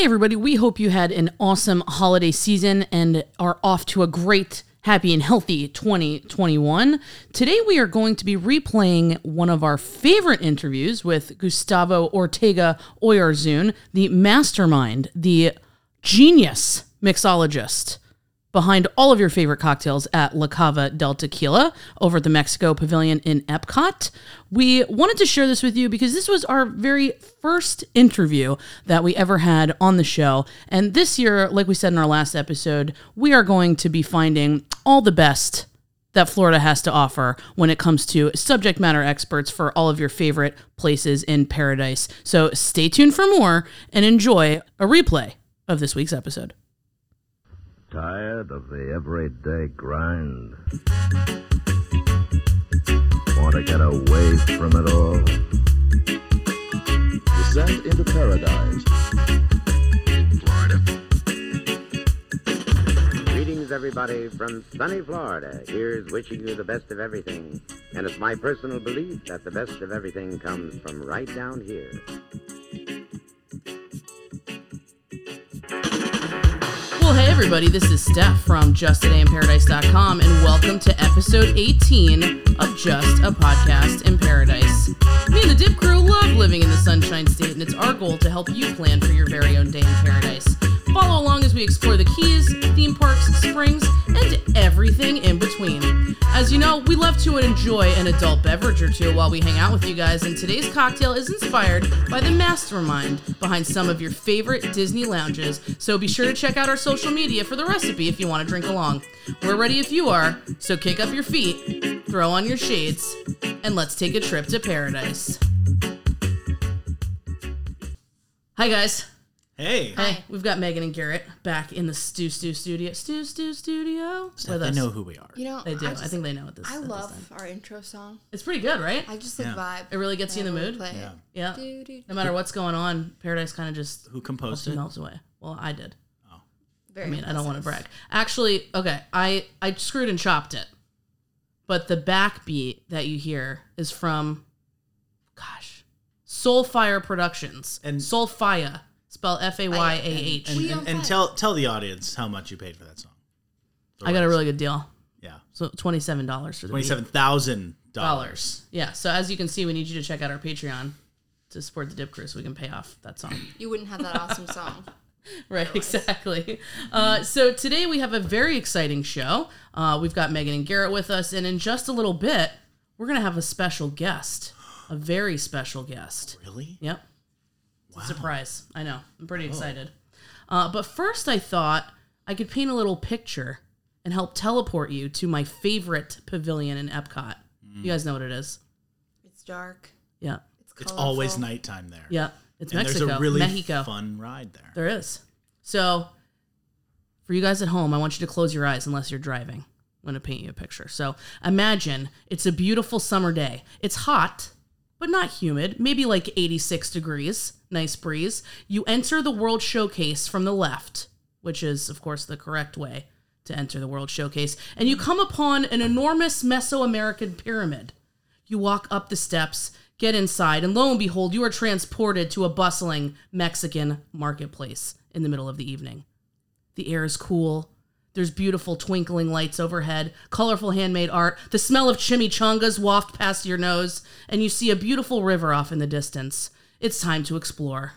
Hey, everybody, we hope you had an awesome holiday season and are off to a great, happy, and healthy 2021. Today, we are going to be replaying one of our favorite interviews with Gustavo Ortega Oyarzun, the mastermind, the genius mixologist behind all of your favorite cocktails at La Cava del Tequila over at the Mexico Pavilion in Epcot. We wanted to share this with you because this was our very first interview that we ever had on the show. And this year, like we said in our last episode, we are going to be finding all the best that Florida has to offer when it comes to subject matter experts for all of your favorite places in paradise. So stay tuned for more and enjoy a replay of this week's episode. Tired of the everyday grind? Want to get away from it all? Descent into paradise. Florida. Greetings, everybody, from sunny Florida. Here's wishing you the best of everything. And it's my personal belief that the best of everything comes from right down here. Well, hey, everybody, this is Steph from JustAdayInParadise.com, and welcome to episode 18 of Just a Podcast in Paradise. Me and the Dip Crew love living in the Sunshine State, and it's our goal to help you plan for your very own day in paradise. Follow along as we explore the Keys, theme parks, springs, and everything in between. As you know, we love to enjoy an adult beverage or two while we hang out with you guys, and today's cocktail is inspired by the mastermind behind some of your favorite Disney lounges. So be sure to check out our social media for the recipe if you want to drink along. We're ready if you are, so kick up your feet, throw on your shades, and let's take a trip to paradise. Hi, guys. Hey, Hey, we've got Megan and Garrett back in the Stew Stew studio. Stew Stew studio with they us. know who we are. You know, They do. I, just- think they know what this. I at this love our intro song. It's pretty good, right? I just like Yeah. vibe. It really gets you in the mood? play Yeah. yeah. Do, do, No matter what's going on, Paradise kind of just Who composed it? melts away. Well, I did. Oh. Very I mean, I don't want to brag. Actually, okay, I I screwed and chopped it, but the backbeat that you hear is from, gosh, Soulfire Productions And- Soulfire, spell F A Y A H. And, We and, and tell tell the audience how much you paid for that song. The I got a really good deal. yeah So twenty seven dollars for the twenty beat. seven thousand dollars. dollars. Yeah. So as you can see, we need you to check out our Patreon to support the Dip Crew so we can pay off that song. You wouldn't have that awesome song. right, exactly. Uh, so today we have a very exciting show. Uh, we've got Megan and Garrett with us, and in just a little bit, we're gonna have a special guest, a very special guest. Really? Yep. It's a surprise. I know. I'm pretty excited. Uh, but first, I thought I could paint a little picture and help teleport you to my favorite pavilion in Epcot. You guys know what it is. It's dark. Yeah. It's It's always nighttime there. Yeah. It's And Mexico. there's a really Mexico. fun ride there. There is. So, for you guys at home, I want you to close your eyes unless you're driving. I'm going to paint you a picture. So, imagine it's a beautiful summer day. It's hot, but not humid, maybe like 86 degrees, nice breeze. You enter the World Showcase from the left, which is, of course, the correct way to enter the World Showcase, and you come upon an enormous Mesoamerican pyramid. You walk up the steps, get inside, and lo and behold, you are transported to a bustling Mexican marketplace in the middle of the evening. The air is cool. There's beautiful twinkling lights overhead, colorful handmade art. The smell of chimichangas waft past your nose, and you see a beautiful river off in the distance. It's time to explore.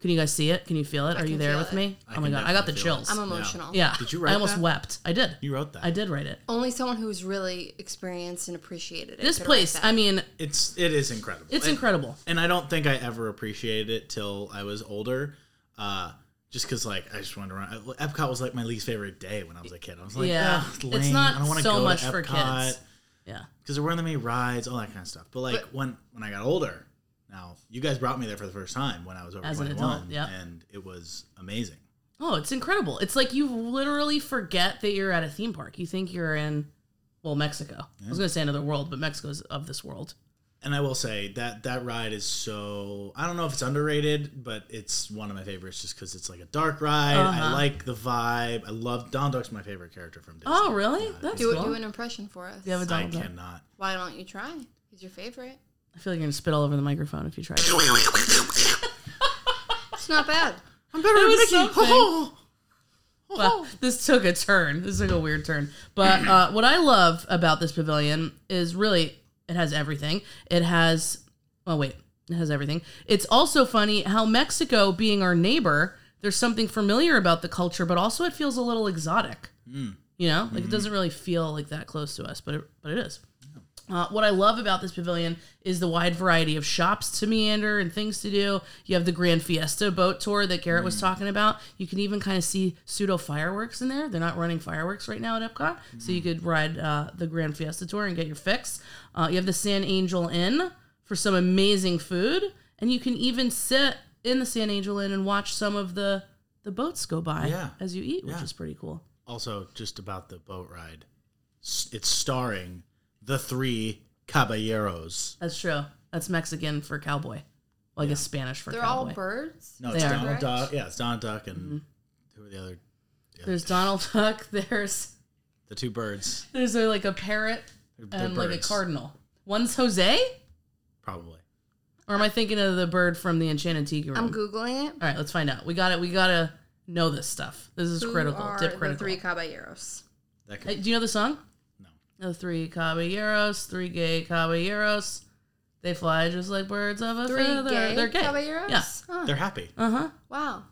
Can you guys see it? Can you feel it? Are you can there feel with it. me? I oh my can god, I got the definitely feel it. chills. I'm emotional. yeah. Did you write I almost that? wept. I did. You wrote that. I did write it. Only someone who's really experienced and appreciated it. This could write place, that. I mean, It's it is incredible. it's And- incredible. And I don't think I ever appreciated it till I was older. Uh, just because like I just wanted to run. Epcot was like my least favorite day when I was a kid. I was like, Yeah. yeah, it's, It's lame. not I don't want to so go much to for Epcot kids. Yeah. because there weren't that many rides, all that kind of stuff. But like But- when when I got older, now you guys brought me there for the first time when I was over As an 21, adult, yeah. and it was amazing. Oh, it's incredible. It's like you literally forget that you're at a theme park. You think you're in, well, Mexico. I was going to say another world, but Mexico's of this world. And I will say that that ride is so I don't know if it's underrated, but it's one of my favorites just because it's like a dark ride. Uh-huh. I like the vibe. I love Donald Duck's my favorite character from Disney. Oh, really? That's do, cool. do an impression for us. you have a I Donald Duck? cannot. Why don't you try? He's your favorite. I feel like you're going to spit all over the microphone if you try. It's not bad. I'm better It than was Mickey. something. Oh, Well, this took a turn. This took a weird turn. But uh, what I love about this pavilion is really it has everything. It has oh wait, it has everything. It's also funny how Mexico being our neighbor, there's something familiar about the culture, but also it feels a little exotic. You know, like it doesn't really feel like that close to us, but it, but it is. Uh, what I love about this pavilion is the wide variety of shops to meander and things to do. You have the Grand Fiesta boat tour that Garrett was talking about. You can even kind of see pseudo fireworks in there. They're not running fireworks right now at Epcot, so you could ride uh, the Grand Fiesta tour and get your fix. Uh, you have the San Angel Inn for some amazing food, and you can even sit in the San Angel Inn and watch some of the the boats go by Yeah. as you eat, which Yeah. is pretty cool. Also, just about the boat ride, it's starring the three caballeros. That's true. That's Mexican for cowboy. Well, I guess Spanish for They're cowboy. all birds. No, They it's are. Donald Duck. Yeah, it's Donald Duck and Mm-hmm. who are the other? There's Donald Duck. There's The two birds. there's a, like a parrot They're- they're and like a birds, cardinal. One's Jose, Probably. or am I thinking of the bird from the Enchanted Tiki Room? I'm googling it. All right, let's find out. We got it. We gotta know this stuff. This is Who critical. are Tip the critical. three caballeros? That Hey, could, do you know the song? No. The three caballeros, three gay caballeros. They fly just like birds of a Three feather. gay They're gay. caballeros. Yeah. Huh. they're happy. Uh huh. Wow.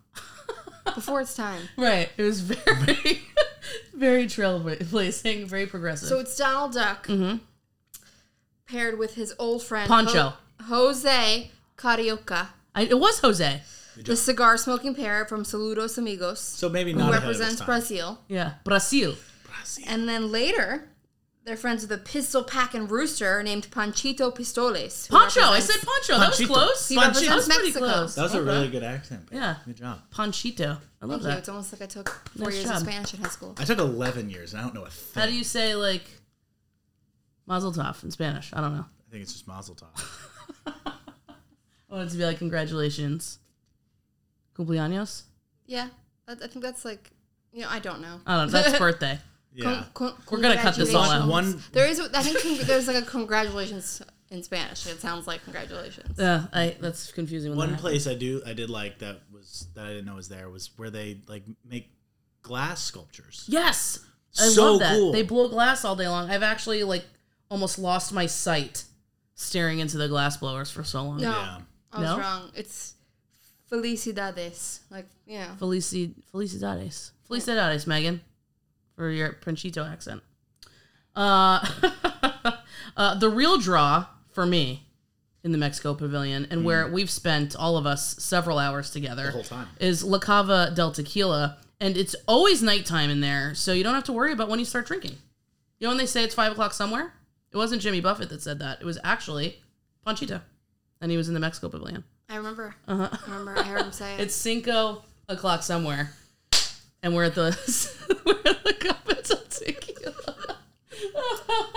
Before its time. Right. It was very, very trailblazing, very progressive. So it's Donald Duck Mhm. paired with his old friend Poncho. Ho- Jose Carioca, I, it was Jose. the cigar smoking parrot from Saludos Amigos, So maybe who not ahead of its represents time. Brazil. Yeah, Brazil. Brazil. And then later, they're friends with a pistol packing rooster named Panchito Pistoles. who Poncho. I said Poncho. That was Panchito. close. He That represents was pretty Mexico. close. That was a Okay. really good accent. Yeah. Good job. Ponchito. I love Thank you. that. It's almost like I took four Nice years job. of Spanish in high school. I took 11 years and I don't know a thing. How do you say like Mazel Tov in Spanish? I don't know. I think it's just Mazel Tov. I wanted to be like congratulations, cumpleaños. Yeah, I, I think that's like, you know, I don't know. I don't know. That's birthday. Yeah. Con- con- We're gonna cut this all out. One There is, I think, con- there's like a congratulations in Spanish. It sounds like congratulations. Yeah, I that's confusing. When one that place I do I did like that was that I didn't know was there was where they like make glass sculptures. Yes, I So love that. cool. They blow glass all day long. I've actually like almost lost my sight staring into the glass blowers for so long. No, Yeah. I was No? wrong. It's felicidades. Like, yeah. Felici Felicidades. Felicidades, Megan, for your Pranchito accent. Uh, uh, the real draw for me in the Mexico Pavilion and where we've spent all of us several hours together The whole time. is La Cava del Tequila, and it's always nighttime in there, so you don't have to worry about when you start drinking. You know when they say it's five o'clock somewhere? It wasn't Jimmy Buffett that said that. It was actually Panchito, and he was in the Mexico Pavilion. I remember. Uh-huh. I remember. I heard him say it. It's cinco o'clock somewhere, and we're at the we're at the Cava del Tequila.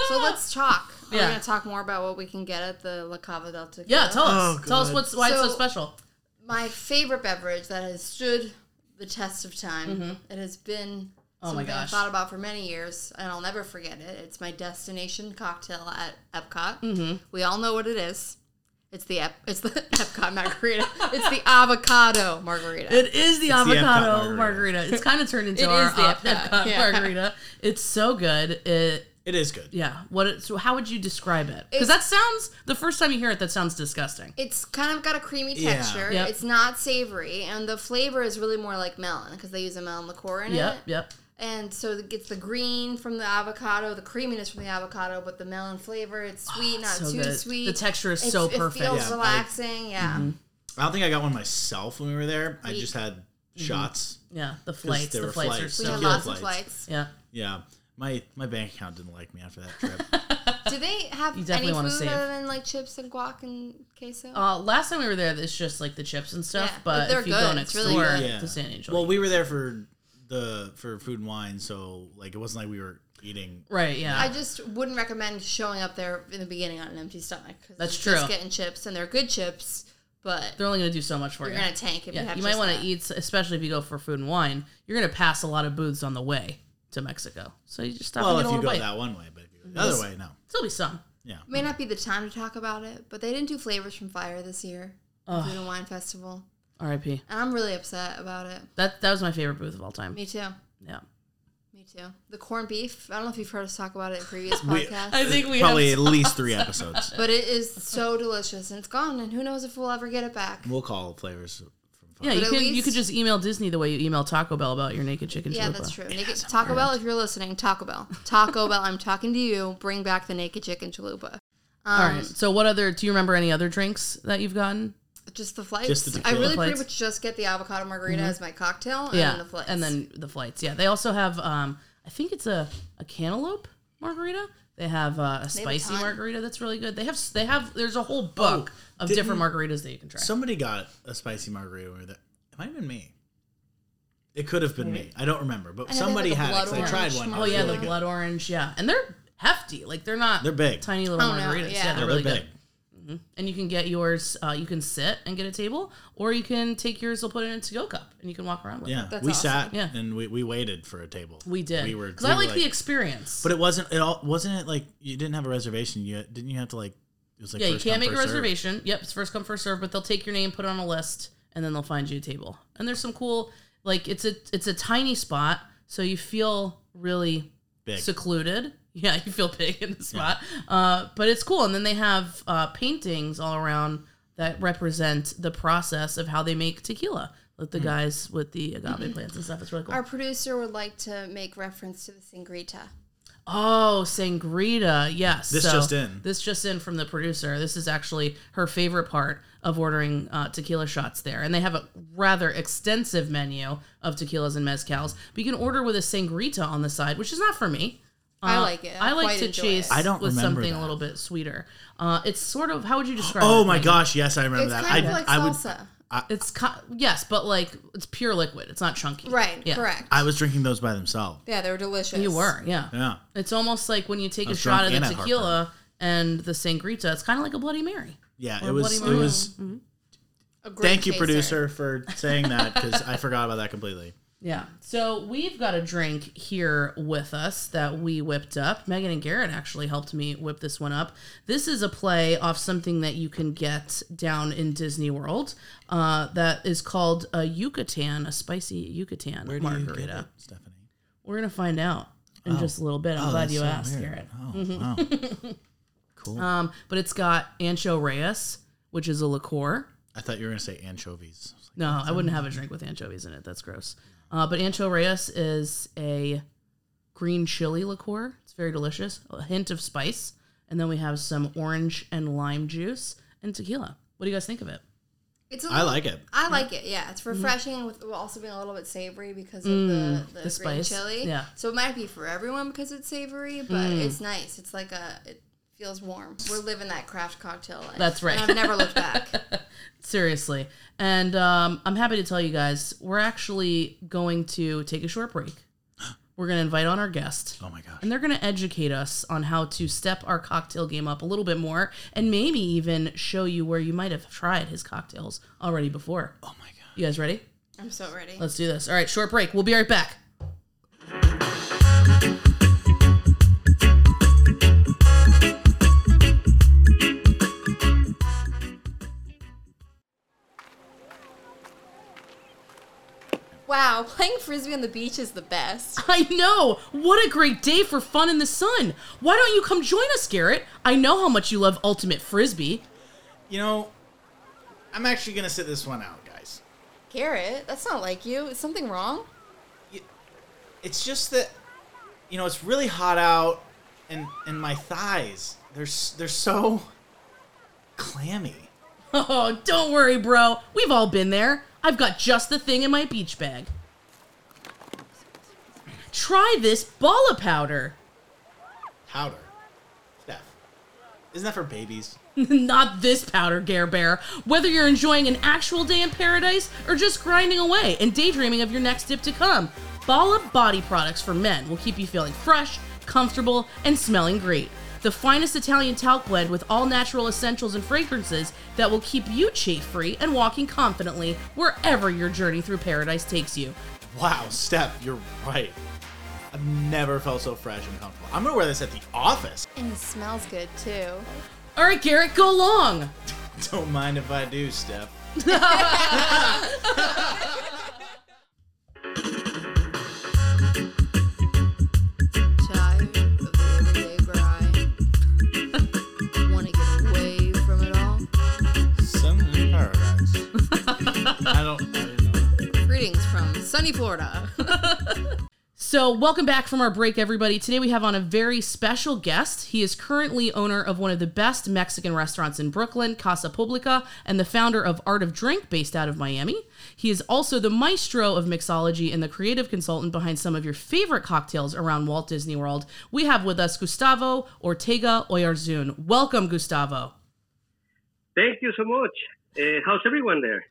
so let's talk. We're Yeah. going to talk more about what we can get at the La Cava del Tequila. Yeah, tell us. Oh, tell us what's why it's so So- special. My favorite beverage that has stood the test of time. It has been Oh my something gosh. I've thought about for many years, and I'll never forget it. It's my destination cocktail at Epcot. Mm-hmm. We all know what it is. It's the Ep- it's the Epcot margarita. it's the avocado margarita. It is the It's the avocado margarita. margarita. It's kind of turned into It our is the Epcot, Epcot yeah. margarita. It's so good. It It is good. yeah. What? It, so how would you describe it? Because that sounds the first time you hear it, that sounds disgusting. It's kind of got a creamy Yeah. texture. Yep. It's not savory, and the flavor is really more like melon because they use a melon liqueur in Yep. it. Yep. Yep. And so it gets the green from the avocado, the creaminess from the avocado, but the melon flavor. It's sweet, not Oh, so too good. sweet. The texture is It's- so perfect. It feels Yeah, I- relaxing. yeah. I don't think I got one myself when we were there. I just had shots. Yeah. The flights. there The were flights, are flights. We had good. Tequila lots of flights. flights. Yeah. Yeah. My my bank account didn't like me after that trip. Do they have You any food save. other than like chips and guac and queso? Uh, last time we were there, it's just like the chips and stuff. Yeah, but but if you good. go It's next really door good. yeah. to San Angel, well, we were there for the for food and wine, so like it wasn't like we were eating. right? Yeah. I just wouldn't recommend showing up there in the beginning on an empty stomach. That's true. Just getting chips, and they're good chips, but They're only going to do so much for you're you. gonna tank if you yeah, have. you might want to eat, especially if you go for food and wine. You're going to pass a lot of booths on the way to Mexico, so you just stop Well, and if get a you go bite. that one way, but if you go the other way, no. Still be some. Yeah. May not be the time to talk about it, but they didn't do flavors from Fyre this year. Ugh. Food and Wine Festival. R.I.P. And I'm really upset about it. That that was my favorite booth of all time. Me too. Yeah. Me too. The corned beef. I don't know if you've heard us talk about it in previous We- podcasts. I think we Probably have at least three episodes. but it is so delicious and it's gone and who knows if we'll ever get it back. We'll call flavors from Yeah, But you at can you least- could just email Disney the way you email Taco Bell about your naked chicken Chalupa. Yeah, chalupa. that's true. Naked, Taco Bell, if you're listening, Taco Bell. Taco Bell, I'm talking to you. Bring back the naked chicken chalupa. Um, All right. So what other do you remember any other drinks that you've gotten? Just the flights. Just the I really flights. pretty much just get the avocado margarita as my cocktail and yeah. then the flights. And then the flights. Yeah. They also have um I think it's a, a cantaloupe margarita. They have uh, a They have a spicy margarita that's really good. They have they have there's a whole book of different margaritas that you can try. Somebody got a spicy margarita with it. It might have been me. It could have been me. I don't remember, but And somebody had it. 'cause blood I tried orange one. oh It was yeah, the good. blood orange. Yeah, and they're hefty. Like they're not They're big. tiny little Oh, no, margaritas. yeah. Yeah, No, they're really they're good. Big. And you can get yours. Uh, you can sit and get a table, or you can take yours. They'll put it in a to-go cup, and you can walk around with Yeah, it. That's we awesome. sat Yeah. and we, we waited for a table. We did We were because we I were like the experience. But it wasn't. It all wasn't it like you didn't have a reservation. You didn't you have to like. It was like yeah, you can't come, make a first served. reservation. Yep, it's first come first serve. But they'll take your name, put it on a list, and then they'll find you a table. And there's some cool, like it's a it's a tiny spot, so you feel really Big. secluded. Yeah, you feel big in the spot. Uh, but it's cool. And then they have uh, paintings all around that represent the process of how they make tequila. Like Hmm. the guys with the agave plants and stuff. It's really cool. Our producer would like to make reference to the Sangrita. Oh, Sangrita. Yes. This just in. This just in from the producer. This is actually her favorite part of ordering uh, tequila shots there. And they have a rather extensive menu of tequilas and mezcals. But you can order with a Sangrita on the side, which is not for me. I Uh, like it. I I like to chase it. I don't with remember something that. a little bit sweeter. Uh, it's sort of, how would you describe it? Oh my Megan? gosh! Yes, I remember It's that. kind I, of like I would. salsa. It's, ki- yes, but like, it's pure liquid. It's not chunky. right, Yeah. correct. I was drinking those by themselves. yeah, they were delicious. You were, yeah. Yeah. It's almost like when you take a shot of the and had tequila and the Sangrita, it's kind of like a Bloody Mary. Yeah, it was. Bloody It Mary. was. A great Thank you, chaser. producer, for saying that because I forgot about that completely. Yeah. So we've got a drink here with us that we whipped up. Megan and Garrett actually helped me whip this one up. This is a play off something that you can get down in Disney World uh, that is called a Yucatan, a spicy Yucatan Where margarita. get it, Stephanie? We're going to find out in just a little bit. I'm glad you so asked, weird. Garrett. Oh, wow. cool. Um, but it's got Ancho Reyes, which is a liqueur. I thought you were gonna say anchovies. I like, No, I wouldn't have a drink with anchovies in it. That's gross. Uh, but Ancho Reyes is a green chili liqueur. It's very delicious. A hint of spice. And then we have some orange and lime juice and tequila. What do you guys think of it? It's a I little- like it. I like it. Yeah, it's mm-hmm. refreshing with also being a little bit savory because of mm, the, the, the green spice, chili. yeah. So it might be for everyone because it's savory, but mm. it's nice. It's like a it feels warm. We're living that craft cocktail life. That's right. And I've never looked back. Seriously. And um, I'm happy to tell you guys, we're actually going to take a short break. We're going to invite on our guest. Oh my gosh. And they're going to educate us on how to step our cocktail game up a little bit more and maybe even show you where you might have tried his cocktails already before. Oh my god. You guys ready? I'm so ready. Let's do this. All right, short break. We'll be right back. Wow, playing frisbee on the beach is the best. I know. What a great day for fun in the sun. Why don't you come join us, Garrett? I know how much you love ultimate frisbee. You know, I'm actually gonna sit this one out, guys. Garrett, that's not like you. Is something wrong? It's just that, you know, it's really hot out, and and my thighs they're they're so clammy. Oh, don't worry, bro. We've all been there. I've got just the thing in my beach bag. Try this balla powder. Powder. Steph, isn't that for babies? Not this powder, Gare Bear. Whether you're enjoying an actual day in paradise or just grinding away and daydreaming of your next dip to come, Bala body products for men will keep you feeling fresh, comfortable, and smelling great. The finest Italian talc blend with all natural essentials and fragrances that will keep you chafe free and walking confidently wherever your journey through paradise takes you. Wow, Steph, you're right. I've never felt so fresh and comfortable. I'm gonna wear this at the office. And it smells good too. All right, Garrett, go long. Don't mind if I do, Steph. sunny Florida. So, welcome back from our break, everybody. Today we have on a very special guest. He is currently owner of one of the best Mexican restaurants in Brooklyn, Casa Publica, and the founder of Art of Drink, based out of Miami. He is also the maestro of mixology and the creative consultant behind some of your favorite cocktails around Walt Disney World. We have with us Gustavo Ortega Oyarzun. Welcome, Gustavo. Thank you so much. Uh, how's everyone there?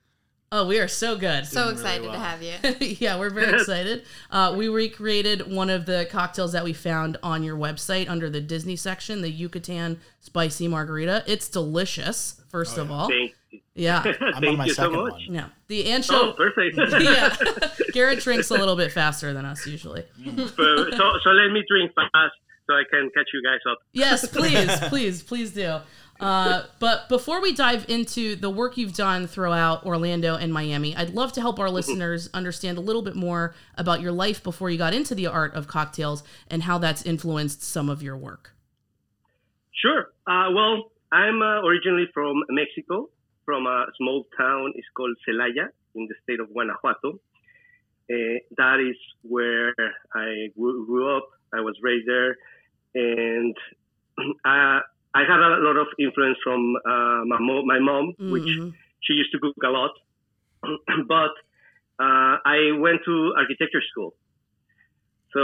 Oh, we are so good. so really excited well. to have you. yeah, we're very excited. Uh, we recreated one of the cocktails that we found on your website under the Disney section, the Yucatan Spicy Margarita. It's delicious, first of all. Thank you. Yeah. I'm on Thank my you so second much. one. Yeah. The Oh, ancho. perfect. yeah. Garrett drinks a little bit faster than us usually. so, so let me drink fast so I can catch you guys up. Yes, please, please, please do. Uh, but before we dive into the work you've done throughout Orlando and Miami, I'd love to help our listeners understand a little bit more about your life before you got into the art of cocktails and how that's influenced some of your work. Sure. Uh, well, I'm uh, originally from Mexico, from a small town. It's called Celaya in the state of Guanajuato. Uh, that is where I grew, grew up. I was raised there, and uh, I had a lot of influence from uh, my, mo- my mom, which Mhm. she used to cook a lot. but uh, I went to architecture school. So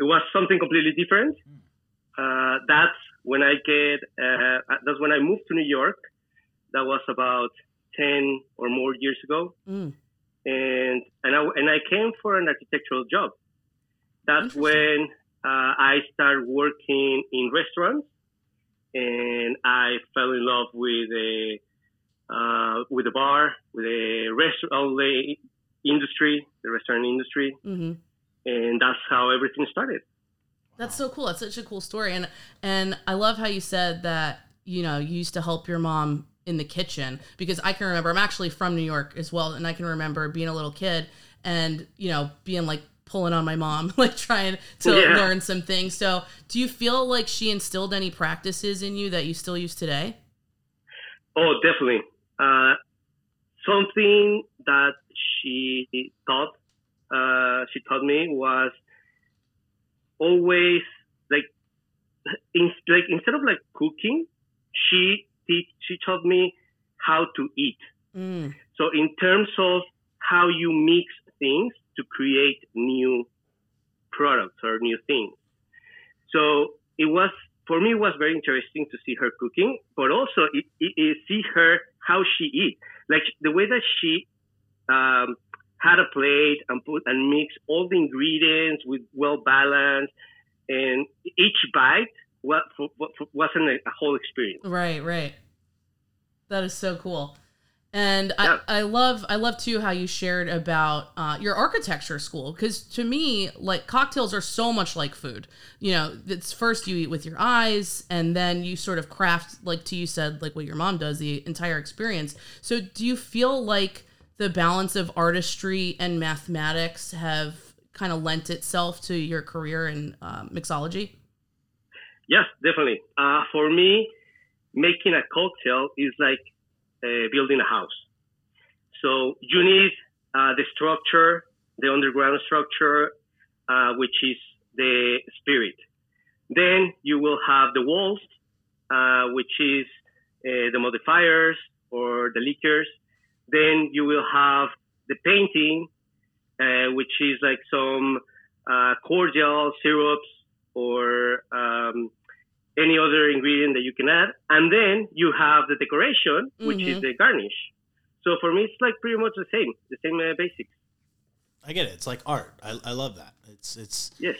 it was something completely different. Uh, that's when I get, uh, that's when I moved to New York. That was about 10 or more years ago. Mm. And, and, I, and I came for an architectural job. That's when uh, I started working in restaurants and I fell in love with a, uh, with the bar, with the restaurant the industry, the restaurant industry, hmm and that's how everything started. That's so cool. That's such a cool story, and and I love how you said that you know you used to help your mom in the kitchen because I can remember I'm actually from New York as well, and I can remember being a little kid and you know being like pulling on my mom, like trying to Yeah. learn some things. So, do you feel like she instilled any practices in you that you still use today? Oh, definitely. Uh, something that she taught, uh, she taught me was always like, in, like instead of like cooking, she teach, she taught me how to eat. Mm. So in terms of how you mix things to create new products or new things. So it was for me it was very interesting to see her cooking, but also it, it, it see her how she eat, like the way that she um, had a plate and put and mix all the ingredients with well balanced, and each bite wa- wa- wa- wasn't a, a whole experience. Right, right. That is so cool. And Yeah. I, I love I love too how you shared about uh, your architecture school because to me like cocktails are so much like food. You know, it's first you eat with your eyes and then you sort of craft like to you said like what your mom does the entire experience. So do you feel like the balance of artistry and mathematics have kind of lent itself to your career in uh, mixology? Yes, definitely. Uh, for me, making a cocktail is like building a house. So you need uh, the structure, the underground structure, uh, which is the spirit. Then you will have the walls, uh, which is uh, the modifiers or the liquors. Then you will have the painting, uh, which is like some uh, cordial syrups or um, any other ingredient that you can add. And then you have the decoration, which is Mhm. the garnish. So for me, it's like pretty much the same, the same uh, basics. I get it. It's like art. I, I love that. It's it's. Yes.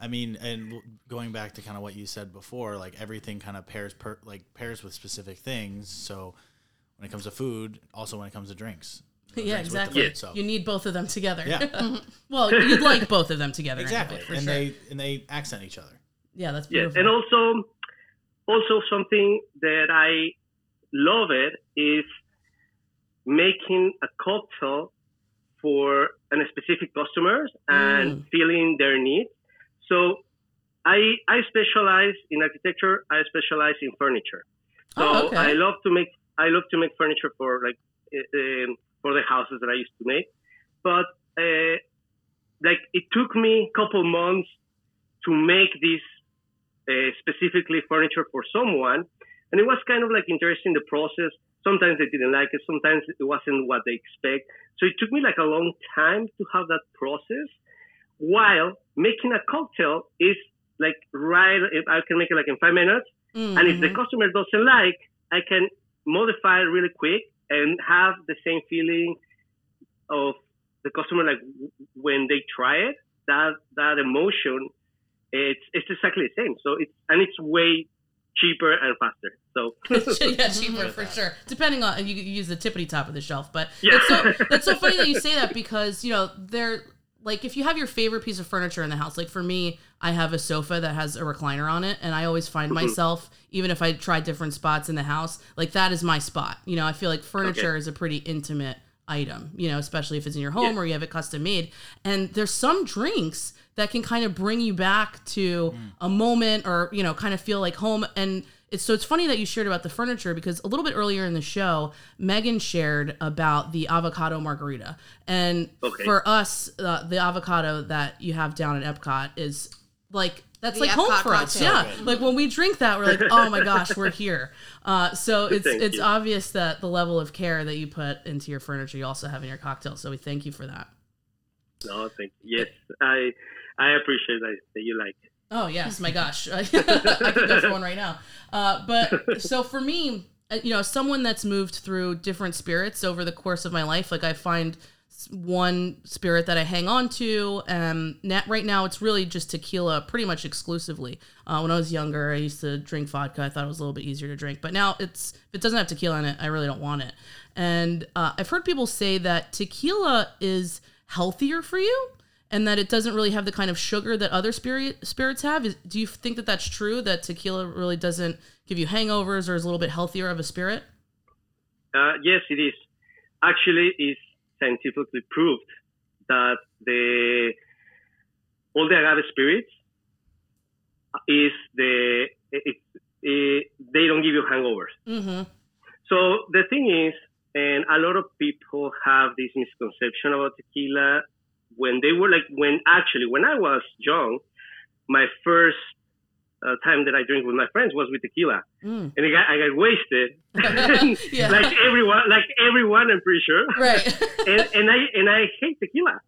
I mean, and going back to kind of what you said before, like everything kind of pairs per like pairs with specific things. So when it comes to food, also when it comes to drinks. the Yeah, drinks exactly. food, so You need both of them together. yeah, well, you'd like both of them together. exactly. anyway, and sure. they and they accent each other. yeah, that's Yes. beautiful. And also, also something that I love it is making a cocktail for a specific customers and filling their needs. So I I specialize in architecture. I specialize in furniture. So Oh, okay. I love to make I love to make furniture for like uh, for the houses that I used to make. But uh, like it took me a couple months to make this uh, specifically furniture for someone, and it was kind of like interesting the process. Sometimes they didn't like it. Sometimes it wasn't what they expect. So it took me like a long time to have that process. While making a cocktail is like right, if I can make it like in five minutes. And if the customer doesn't like, I can modify it really quick and have the same feeling of the customer like when they try it. That that emotion, it's it's exactly the same. So it's and it's way cheaper and faster. So yeah, cheaper for sure. Depending on you, you use the tippity top of the shelf, but Yeah. it's so that's so funny that you say that because you know they're like if you have your favorite piece of furniture in the house. Like for me, I have a sofa that has a recliner on it, and I always find Mm-hmm. myself even if I try different spots in the house, like that is my spot. You know, I feel like furniture is a pretty intimate item. You know, especially if it's in your home Yeah. or you have it custom made. And there's some drinks that can kind of bring you back to a moment or you know kind of feel like home. And it's so it's funny that you shared about the furniture because a little bit earlier in the show megan shared about the avocado margarita. And Okay. for us uh, the avocado that you have down at epcot is like that's The like home Epcot for us. cocktail. yeah. Like when we drink that we're like oh my gosh we're here. Uh, so it's Thank it's you. obvious that the level of care that you put into your furniture you also have in your cocktail. So we thank you for that no, thank you. Yes, I I appreciate that, that you like. Oh yes, my gosh, I could go for one right now. Uh, but so for me, uh, you know, someone that's moved through different spirits over the course of my life, like I find one spirit that I hang on to. Um, na- right now, it's really just tequila, pretty much exclusively. Uh, when I was younger, I used to drink vodka. I thought it was a little bit easier to drink, but now it's if it doesn't have tequila in it, I really don't want it. And uh, I've heard people say that tequila is healthier for you and that it doesn't really have the kind of sugar that other spirit spirits have. Is, do you think that that's true? That tequila really doesn't give you hangovers or is a little bit healthier of a spirit? Uh, yes, it is. Actually, it's scientifically proved that the all the agave spirits is the it, it, they don't give you hangovers. Mm-hmm. So the thing is, and a lot of people have this misconception about tequila when they were like when actually when I was young, my first uh, time that I drank with my friends was with tequila, Mm. and I got, I got wasted, Yeah. like everyone, like everyone, I'm pretty sure, Right. and, and I and I hate tequila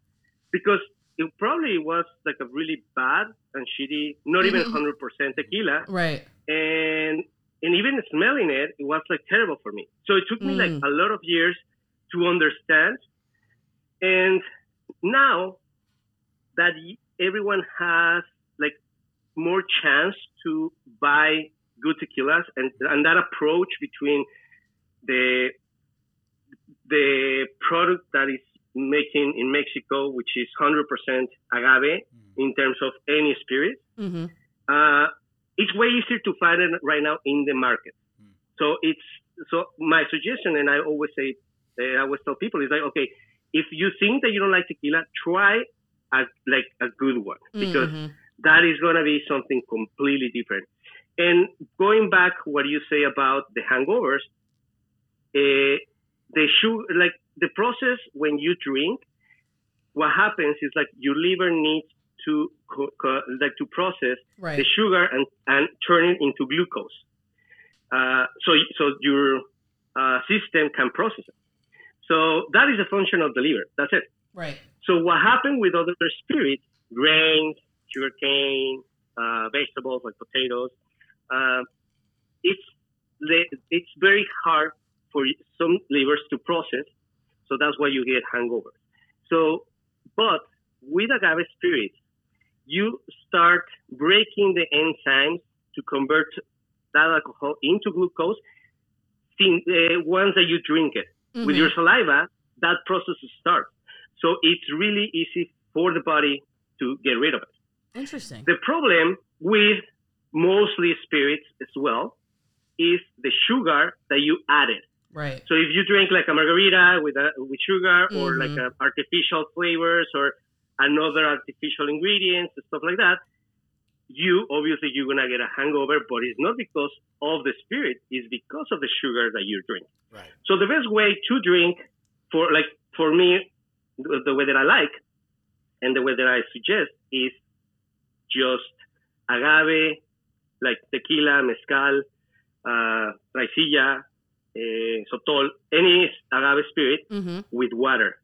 because it probably was like a really bad and shitty, not even Mhm. hundred percent tequila, right. and and even smelling it, it was like terrible for me. So it took me like Mm. a lot of years to understand. And now that everyone has like more chance to buy good tequilas and, and that approach between the the product that is making in Mexico, which is 100% agave in terms of any spirit, Mm-hmm. uh, it's way easier to find it right now in the market. So it's so my suggestion, and I always say, uh, I always tell people is like, okay, if you think that you don't like tequila, try a, like a good one because Mhm. that is going to be something completely different. And going back, what you say about the hangovers, uh, the sugar, like the process when you drink, what happens is like your liver needs to like to process Right. the sugar and, and turn it into glucose. Uh, so so your uh, system can process it. So that is a function of the liver. That's it. Right. So what happened with other spirits, grains, sugarcane, uh, vegetables like potatoes, uh, it's it's very hard for some livers to process. So that's why you get hangovers. So, but with agave spirits, you start breaking the enzymes to convert that alcohol into glucose. Sin- uh, once that you drink it with Mhm. your saliva, that process starts. So it's really easy for the body to get rid of it. Interesting. The problem with mostly spirits as well is the sugar that you added. Right. So if you drink like a margarita with a, with sugar or Mhm. like a artificial flavors or another artificial ingredients and stuff like that, you obviously you're gonna get a hangover, but it's not because of the spirit, it's because of the sugar that you drink. Right. So the best way to drink for like for me, the, the way that I like and the way that I suggest is just agave, like tequila, mezcal, uh, raicilla, uh, sotol, any agave spirit Mm-hmm. with water.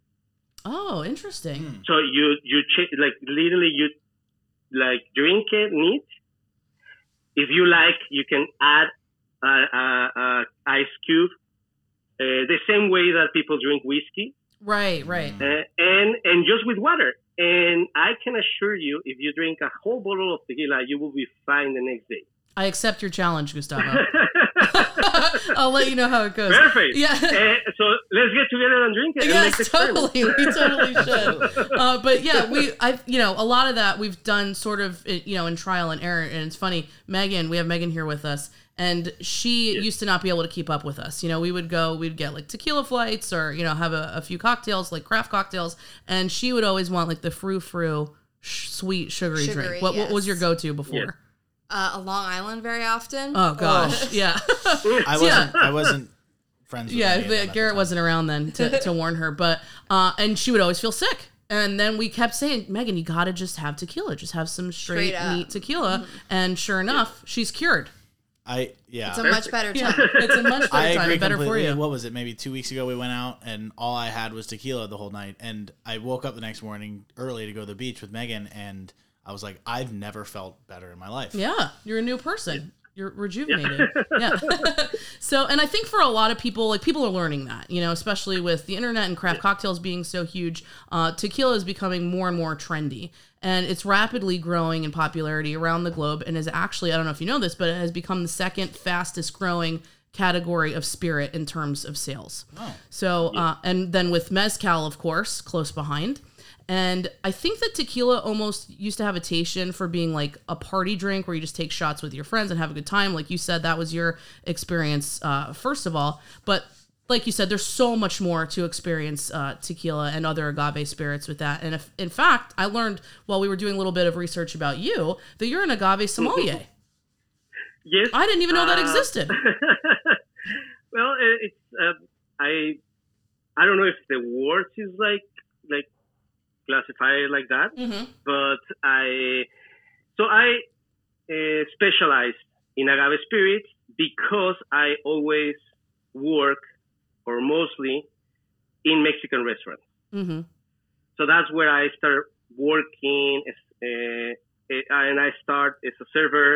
Oh, interesting. Mm. So you you ch- like literally you like drink it neat. If you like, you can add a, a, a ice cube, uh, the same way that people drink whiskey, Right, right. uh, and and just with water. And I can assure you, if you drink a whole bottle of tequila, you will be fine the next day. I accept your challenge, Gustavo. I'll let you know how it goes. Perfect. Yeah. Uh, so let's get together and drink it. and Yes, the experiment. totally. We totally should. Uh, but yeah, we, I, you know, a lot of that we've done sort of, uh, you know, in trial and error. And it's funny, Megan, we have Megan here with us, and she used to not be able to keep up with us. You know, we would go, we'd get like tequila flights or you know have a, a few cocktails like craft cocktails, and she would always want like the frou frou. Sh- sweet sugary, Sugary, drink. What, what was your go-to before? Uh, a Long Island very often. Oh gosh, yeah. I wasn't. I wasn't friends. With Yeah, any of them but Garrett wasn't around then to, to warn her. But uh, and she would always feel sick. And then we kept saying, Megan, you gotta just have tequila, just have some straight, Straight up. neat tequila. And sure enough, she's cured. I yeah. It's a much better Yeah, time. it's a much I better time, agree and better for completely. you. What was it? Maybe two weeks ago we went out and all I had was tequila the whole night. And I woke up the next morning early to go to the beach with Megan, and I was like, I've never felt better in my life. Yeah, you're a new person. You're rejuvenated. Yeah. so, and I think for a lot of people, like people are learning that, you know, especially with the internet and craft cocktails being so huge, uh, tequila is becoming more and more trendy. And it's rapidly growing in popularity around the globe and is actually, I don't know if you know this, but it has become the second fastest growing category of spirit in terms of sales. So, uh, and then with Mezcal, of course, close behind. And I think that tequila almost used to have a tation for being like a party drink where you just take shots with your friends and have a good time. Like you said, that was your experience, uh, first of all. But like you said, there's so much more to experience uh, tequila and other agave spirits with that. And if, in fact, I learned while we were doing a little bit of research about you that you're an agave sommelier. Yes. I didn't even know that Uh, existed. well, it's uh, I I don't know if the word is like classified like that, hmm but I so I uh, specialize in agave spirits because I always work or mostly in Mexican restaurants. hmm So that's where I start working, as, uh, uh, and I start as a server,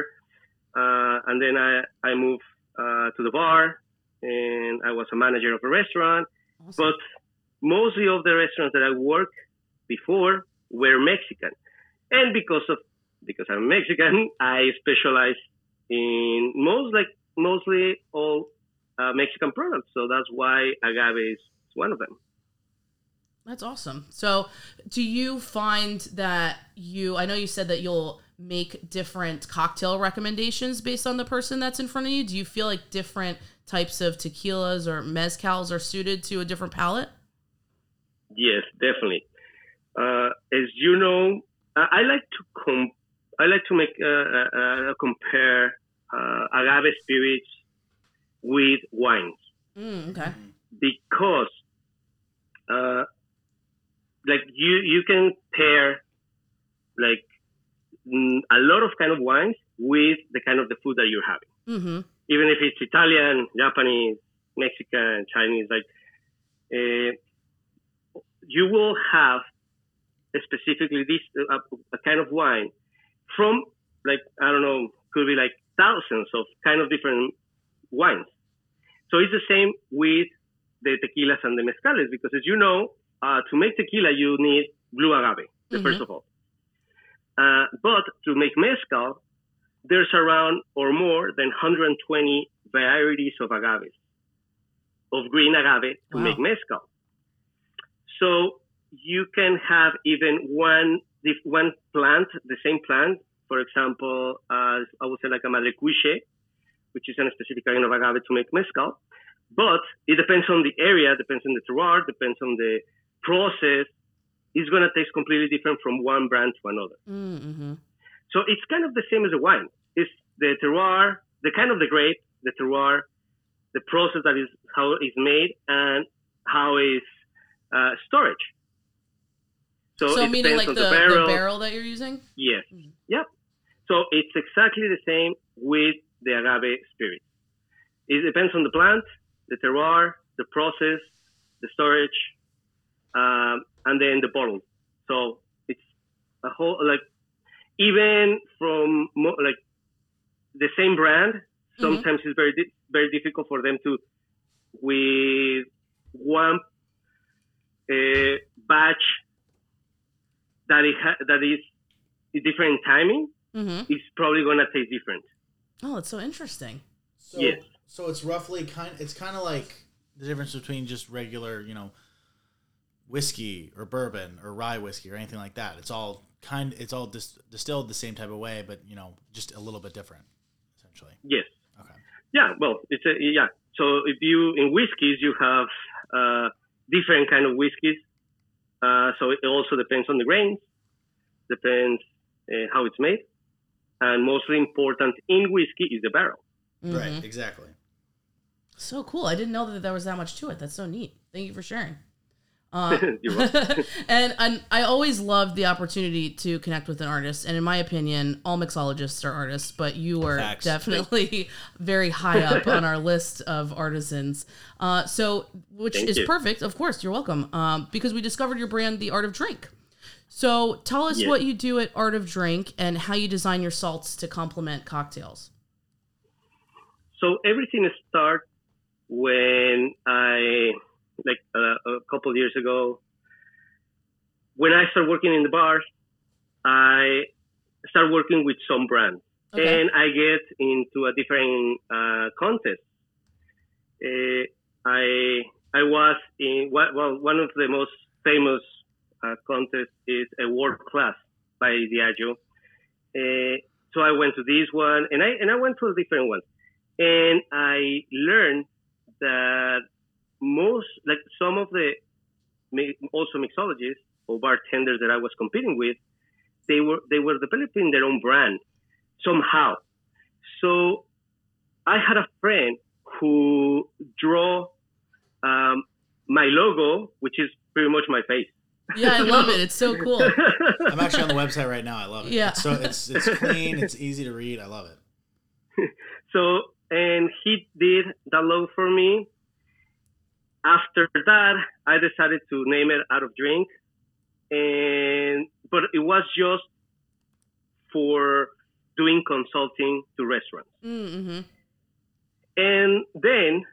uh, and then I I move uh, to the bar, and I was a manager of a restaurant. But mostly of the restaurants that I worked before were Mexican, and because of because I'm Mexican, I specialize in most like mostly all uh, Mexican products. So that's why agave is one of them. That's awesome. So, do you find that you, I know you said that you'll make different cocktail recommendations based on the person that's in front of you. Do you feel like different types of tequilas or mezcals are suited to a different palate? Yes, definitely. Uh, as you know, I, I like to com- I like to make uh, uh, uh, compare uh, agave spirits with wines Mm, okay. because, uh, like you you can pair like mm, a lot of kind of wines with the kind of the food that you're having Mm-hmm. even if it's Italian, Japanese, Mexican, Chinese, like uh, you will have specifically this uh, a kind of wine from like I don't know, could be like thousands of kind of different wines. So it's the same with the tequilas and the mezcales because as you know, uh, to make tequila you need blue agave, the first of all. Uh, but to make mezcal, there's around or more than 120 varieties of agaves, of green agave to Wow. make mezcal. So you can have even one one plant, the same plant, for example, as I would say like a madrecuixe, which is a specific kind of agave to make mezcal. but it depends on the area, depends on the terroir, depends on the process. It's going to taste completely different from one brand to another. Mm-hmm. So it's kind of the same as a wine. It's the terroir, the kind of the grape, the terroir, the process that is how it's made, and how is uh, storage. So, So it meaning like on the, the, the barrel. barrel that you're using? Yes. Yep. So it's exactly the same with the agave spirit. It depends on the plant, the terroir, the process, the storage, um, and then the bottle. So it's a whole like even from mo- like the same brand. Sometimes it's very di- very difficult for them to with one uh, batch that it ha- that is different timing. Mm-hmm. It's probably gonna taste different. Oh, it's so interesting. So, Yes. So it's roughly kind. It's kind of like the difference between just regular, you know, whiskey or bourbon or rye whiskey or anything like that. It's all kind. It's all dis- distilled the same type of way, but you know, just a little bit different, essentially. Yes. Okay. Yeah. Well, it's a yeah. So if you in whiskeys you have uh, different kind of whiskeys. Uh, so it also depends on the grains, depends uh, how it's made, and mostly important in whiskey is the barrel. Mm-hmm. Right. Exactly. So cool. I didn't know that there was that much to it. That's so neat. Thank you for sharing. Uh, You're and, and I always loved the opportunity to connect with an artist. And in my opinion, all mixologists are artists, but you are Facts. definitely very high up on our list of artisans. Uh, so, which Thank is you. perfect. Of course, you're welcome. Um, because we discovered your brand, The Art of Drink. So, tell us Yes. what you do at Art of Drink and how you design your salts to complement cocktails. So everything starts when I, like uh, a couple of years ago, when I started working in the bars, I started working with some brands, Okay. and I get into a different uh, contest. Uh, I I was in well one of the most famous uh, contests is a world class by Diageo. Uh, so I went to this one, and I and I went to a different one, and I learned that most like some of the also mixologists or bartenders that I was competing with, they were they were developing their own brand somehow. So I had a friend who draw um, my logo, which is pretty much my face. Yeah, I love it. It's so cool. I'm actually on the website right now. I love it. Yeah. It's so it's it's clean. It's easy to read. I love it. So, and he did that logo for me. After that, I decided to name it Art of Drink, and but it was just for doing consulting to restaurants. Mm-hmm. And then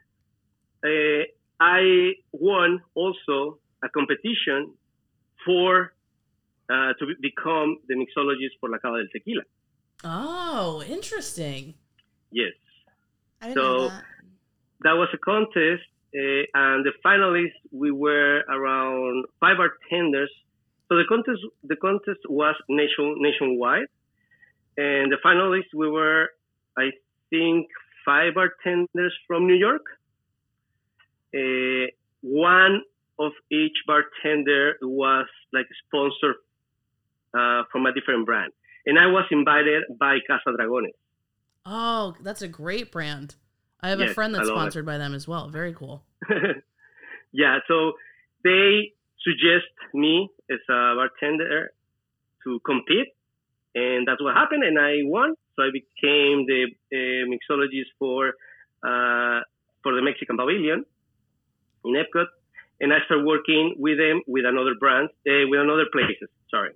uh, I won also a competition for uh, to be- become the mixologist for La Cava del Tequila. Oh, interesting. Yes. I didn't So- know that. that was a contest, uh, and the finalists we were around five bartenders. So the contest the contest was nation nationwide, and the finalists we were, I think, five bartenders from New York. Uh, one of each bartender was like sponsored uh, from a different brand, and I was invited by Casa Dragones. Oh, that's a great brand. I have a friend that's I love it. sponsored by them as well. Very cool. yeah, so they suggest me as a bartender to compete, and that's what happened, and I won. So I became the uh, mixologist for uh, for the Mexican Pavilion in Epcot, and I started working with them with another brand, uh, with another places. Sorry.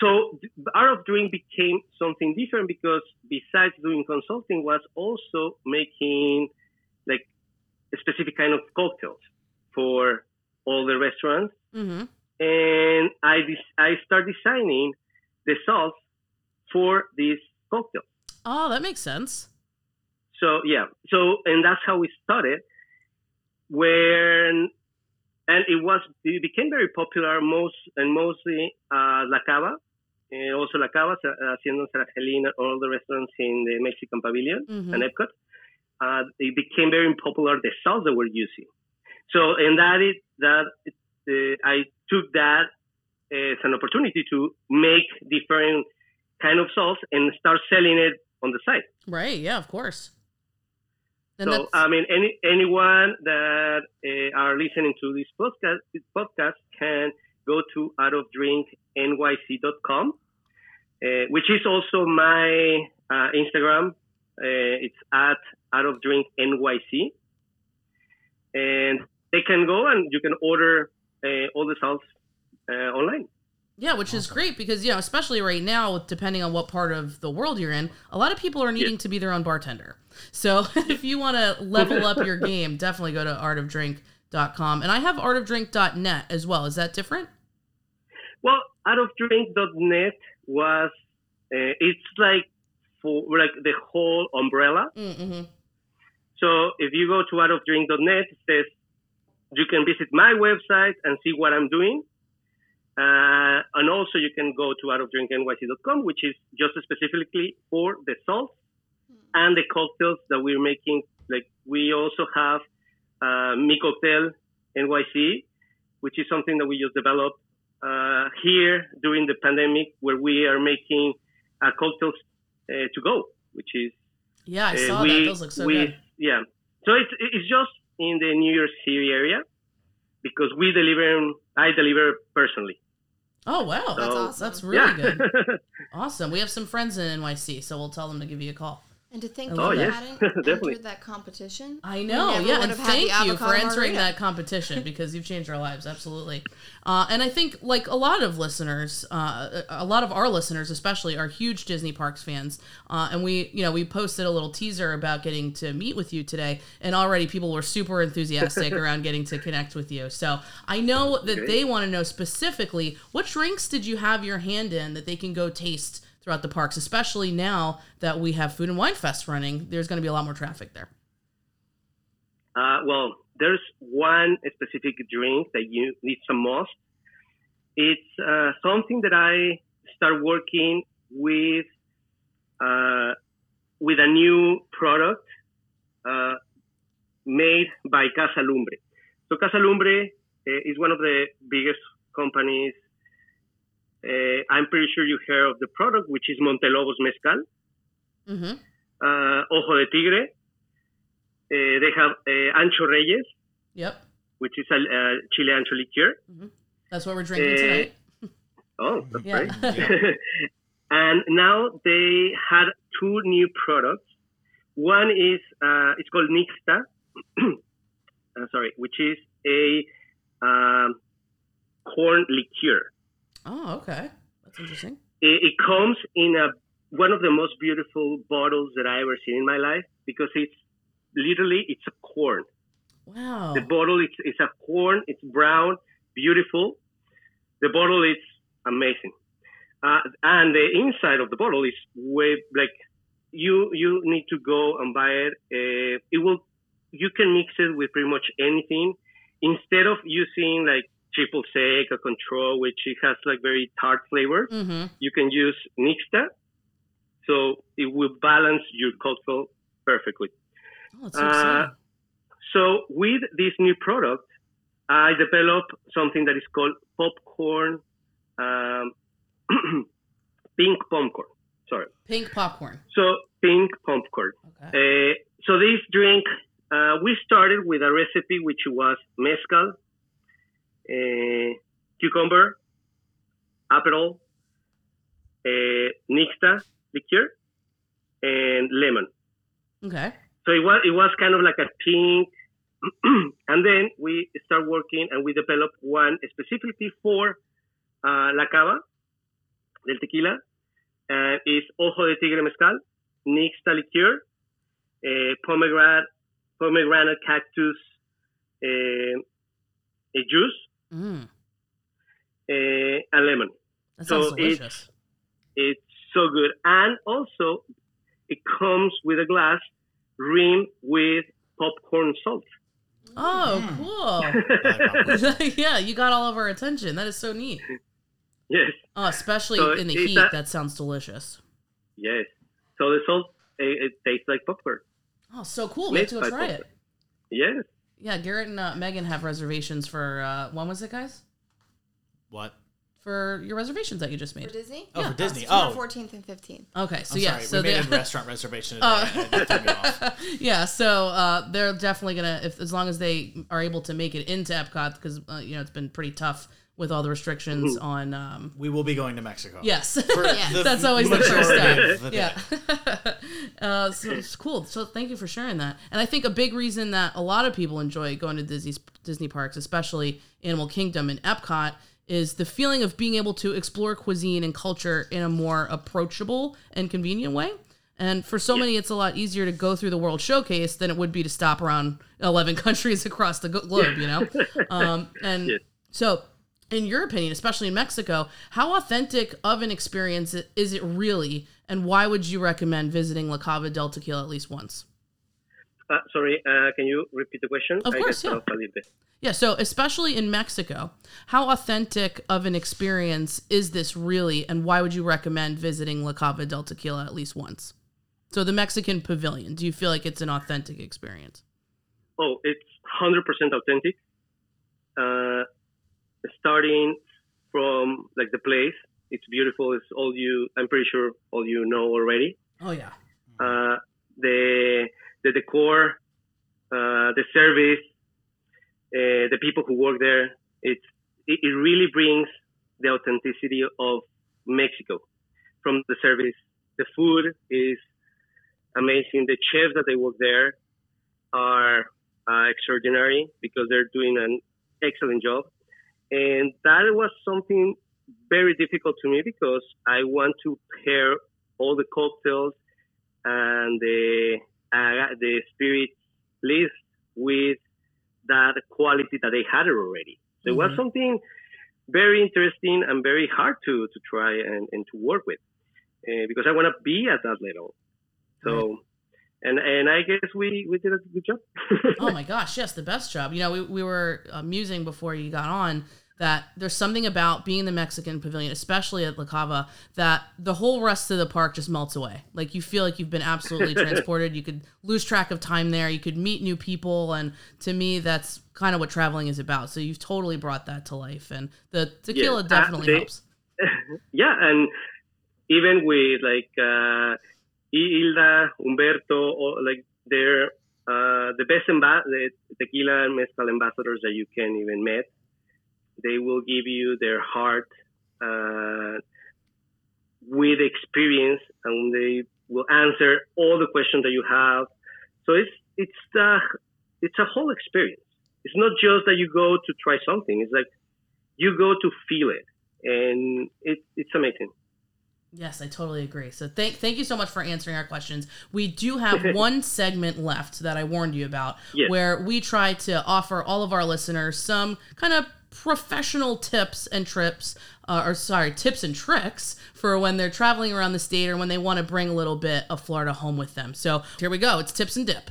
So the art of drink became something different because besides doing consulting, was also making like a specific kind of cocktails for all the restaurants. Mm-hmm. And I des- I start designing the sauce for these cocktails. Oh, that makes sense. So yeah, so and that's how we started. When and it was it became very popular most and mostly uh, La Cava, and also La Cava, uh, Haciendas Argelina, all the restaurants in the Mexican Pavilion Mhm. and Epcot. uh, it became very popular the sauce that we're using. So, and that is that uh, I took that as an opportunity to make different kind of sauce and start selling it on the site. Right. Yeah, of course. And so that's- I mean, any anyone that uh, are listening to this podcast, this podcast can go to artofdrinknyc.com, uh, which is also my uh, Instagram. Uh, it's at artofdrinknyc, and they can go and you can order uh, all the salts uh, online. Yeah, which is great because you know, especially right now, depending on what part of the world you're in, a lot of people are needing to be their own bartender. So if you want to level up your game, definitely go to artofdrink.com. And I have artofdrink.net as well. Is that different? Well, artofdrink.net was uh, it's like for like the whole umbrella. Mm-hmm. So if you go to artofdrink.net, it says you can visit my website and see what I'm doing. Uh, and also you can go to artofdrinknyc.com, which is just specifically for the salt and the cocktails that we're making. Like we also have uh, Mi Cocktail NYC, which is something that we just developed uh, here during the pandemic, where we are making uh, cocktails uh, to go, which is Yeah, I uh, saw we, that. Those look so we, good. Yeah. So it's it's just in the New York City area because we deliver. I deliver personally. Oh wow, That's awesome. that's really yeah. good. Awesome. We have some friends in NYC, so we'll tell them to give you a call. And to think Oh, you yes, hadn't definitely. entered that competition. I know, yeah, and have had the thank you for avocado entering margarita. that competition because you've changed our lives, absolutely. Uh, and I think, like a lot of listeners, uh, a lot of our listeners, especially, are huge Disney Parks fans. Uh, and we, you know, we posted a little teaser about getting to meet with you today, and already people were super enthusiastic around getting to connect with you. So I know that they want to know specifically what drinks did you have your hand in that they can go taste throughout the parks, especially now that we have Food and Wine Fest running. There's going to be a lot more traffic there. Uh, well, there's one specific drink that you need some must. It's uh, something that I start working with uh, with a new product uh, made by Casa Lumbre. So Casa Lumbre uh, is one of the biggest companies. Uh, I'm pretty sure you heard of the product, which is Montelobos Mezcal Mm-hmm. uh, Ojo de Tigre. Uh, they have uh, Ancho Reyes, Yep. which is a uh, chile ancho liqueur. That's what we're drinking Eh, tonight. Oh, that's Yeah. great. and now they had two new products. One is uh, it's called Nixta, uh, sorry, which is a um, corn liqueur. Oh, okay. That's interesting. It, it comes in a one of the most beautiful bottles that I ever seen in my life because it's literally it's a corn. Wow. The bottle is it's a corn. It's brown, beautiful. The bottle is amazing, uh, and the inside of the bottle is way like you you need to go and buy it. Uh, it will you can mix it with pretty much anything instead of using like triple sec or Cointreau, which it has like very tart flavor. Mm-hmm. You can use Nixta, so it will balance your cocktail perfectly. Oh, Uh. So with this new product, I developed something that is called popcorn, um, pink popcorn. Sorry. Pink popcorn. So pink popcorn. Okay. Uh, so this drink, uh, we started with a recipe which was mezcal, uh, cucumber, apple, uh, Nixta liqueur, and lemon. Okay. So it was it was kind of like a pink, and then we start working and we develop one specifically for uh, La Cava del tequila. Uh, is Ojo de Tigre Mezcal, Nixta liqueur, uh, pomegranate pomegranate cactus uh, a juice, Mm. uh, and lemon. That So sounds it's- delicious. It's so good, and also it comes with a glass rimmed with popcorn salt. Oh, I cool. yeah, you got all of our attention. That is so neat. Yes. Oh, especially So in the heat. a- that sounds delicious. Yes. So the salt, it, it tastes like popcorn. Oh, so cool. We have to go try cocktail. it. Yes. Yeah, Garrett and uh, Megan have reservations for uh, when was it, guys? What? For your reservations that you just made. For. Disney? Oh, for Disney. September Oh, 14th and 15th. Okay, so I'm yeah, sorry. so we made a restaurant reservation today. And it threw me off. yeah, so uh, they're definitely gonna, if as long as they are able to make it into Epcot, because uh, you know it's been pretty tough with all the restrictions on. Um, We will be going to Mexico. yes, For Yeah. that's always the first majority step. the Yeah, uh, so it's cool. So thank you for sharing that. And I think a big reason that a lot of people enjoy going to Disney's Disney parks, especially Animal Kingdom and Epcot, is the feeling of being able to explore cuisine and culture in a more approachable and convenient way. And for so many, it's a lot easier to go through the World Showcase than it would be to stop around 11 countries across the glo- globe, you know? Um, and Yes. so, in your opinion, especially in Mexico, how authentic of an experience is it really? And why would you recommend visiting La Cava del Tequila at least once? Uh, sorry, uh, can you repeat the question? Of I course, yeah. off a little bit. Yeah, so especially in Mexico, how authentic of an experience is this really? And why would you recommend visiting La Cava del Tequila at least once? So, the Mexican pavilion, do you feel like it's an authentic experience? Oh, it's 100% authentic. Uh, starting from like the place, it's beautiful. It's all you. I'm pretty sure all you know already. Oh, yeah. Uh, the the decor, uh, the service, uh, the people who work there. It's it, it really brings the authenticity of Mexico from the service. The food is amazing. The chefs that they work there are uh, extraordinary because they're doing an excellent job. And that was something very difficult to me because I want to pair all the cocktails and the uh, the spirit list with that quality that they had already. So it was Mhm. something very interesting and very hard to, to try and, and to work with uh, because I want to be at that level. So, and and I guess we, we did a good job. oh my gosh, yes, the best job. You know, we, we were uh, musing before you got on that there's something about being the Mexican pavilion, especially at La Cava, that the whole rest of the park just melts away. Like you feel like you've been absolutely transported. You could lose track of time there. You could meet new people, and to me, that's kind of what traveling is about. So you've totally brought that to life, and the tequila uh, definitely they- helps. yeah, and even with like uh, Hilda, Humberto, like they're uh, the best amba- the tequila and mezcal ambassadors that you can even meet. They will give you their heart uh, with experience, and they will answer all the questions that you have. So it's it's the it's a whole experience. It's not just that you go to try something. It's like you go to feel it and it, it's amazing. Yes, I totally agree. So thank thank you so much for answering our questions. We do have one segment left that I warned you about, Yes. where we try to offer all of our listeners some kind of professional tips and trips, uh, or sorry, tips and tricks for when they're traveling around the state or when they want to bring a little bit of Florida home with them. So here we go. It's tips and dip.